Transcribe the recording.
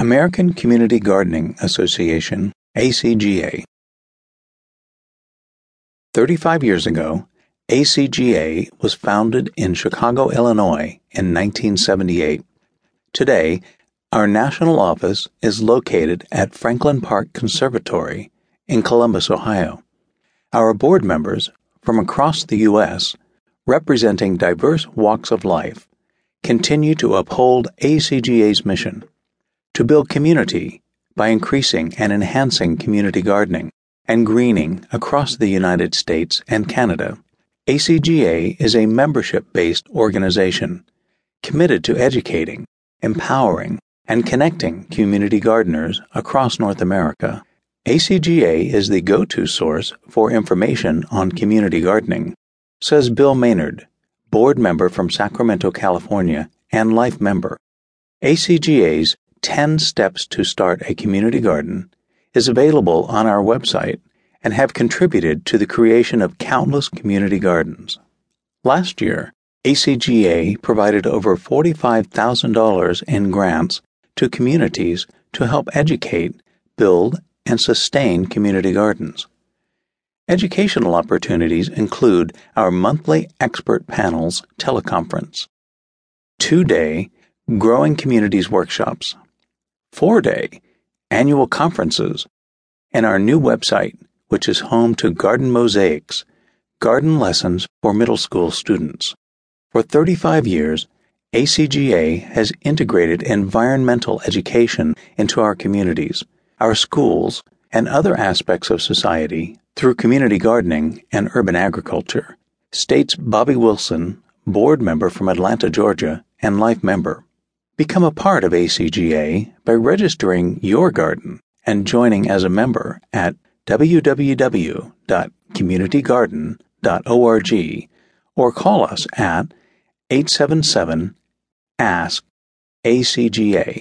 American Community Gardening Association, ACGA. 35 years ago, ACGA was founded in Chicago, Illinois in 1978. Today, our national office is located at Franklin Park Conservatory in Columbus, Ohio. Our board members from across the U.S., representing diverse walks of life, continue to uphold ACGA's mission to build community by increasing and enhancing community gardening and greening across the United States and Canada. ACGA is a membership based organization committed to educating, empowering, and connecting community gardeners across North America. ACGA is the go to source for information on community gardening, says Bill Maynard, board member from Sacramento, California, and life member. ACGA's 10 Steps to Start a Community Garden is available on our website and have contributed to the creation of countless community gardens. Last year, ACGA provided over $45,000 in grants to communities to help educate, build, and sustain community gardens. Educational opportunities include our monthly expert panels teleconference, two day Growing Communities workshops, four day annual conferences, and our new website, which is home to Garden Mosaics, garden lessons for middle school students. For 35 years, ACGA has integrated environmental education into our communities, our schools, and other aspects of society through community gardening and urban agriculture, states Bobby Wilson, board member from Atlanta, Georgia, and life member. Become a part of ACGA by registering your garden and joining as a member at www.communitygarden.org or call us at 877 ASK ACGA.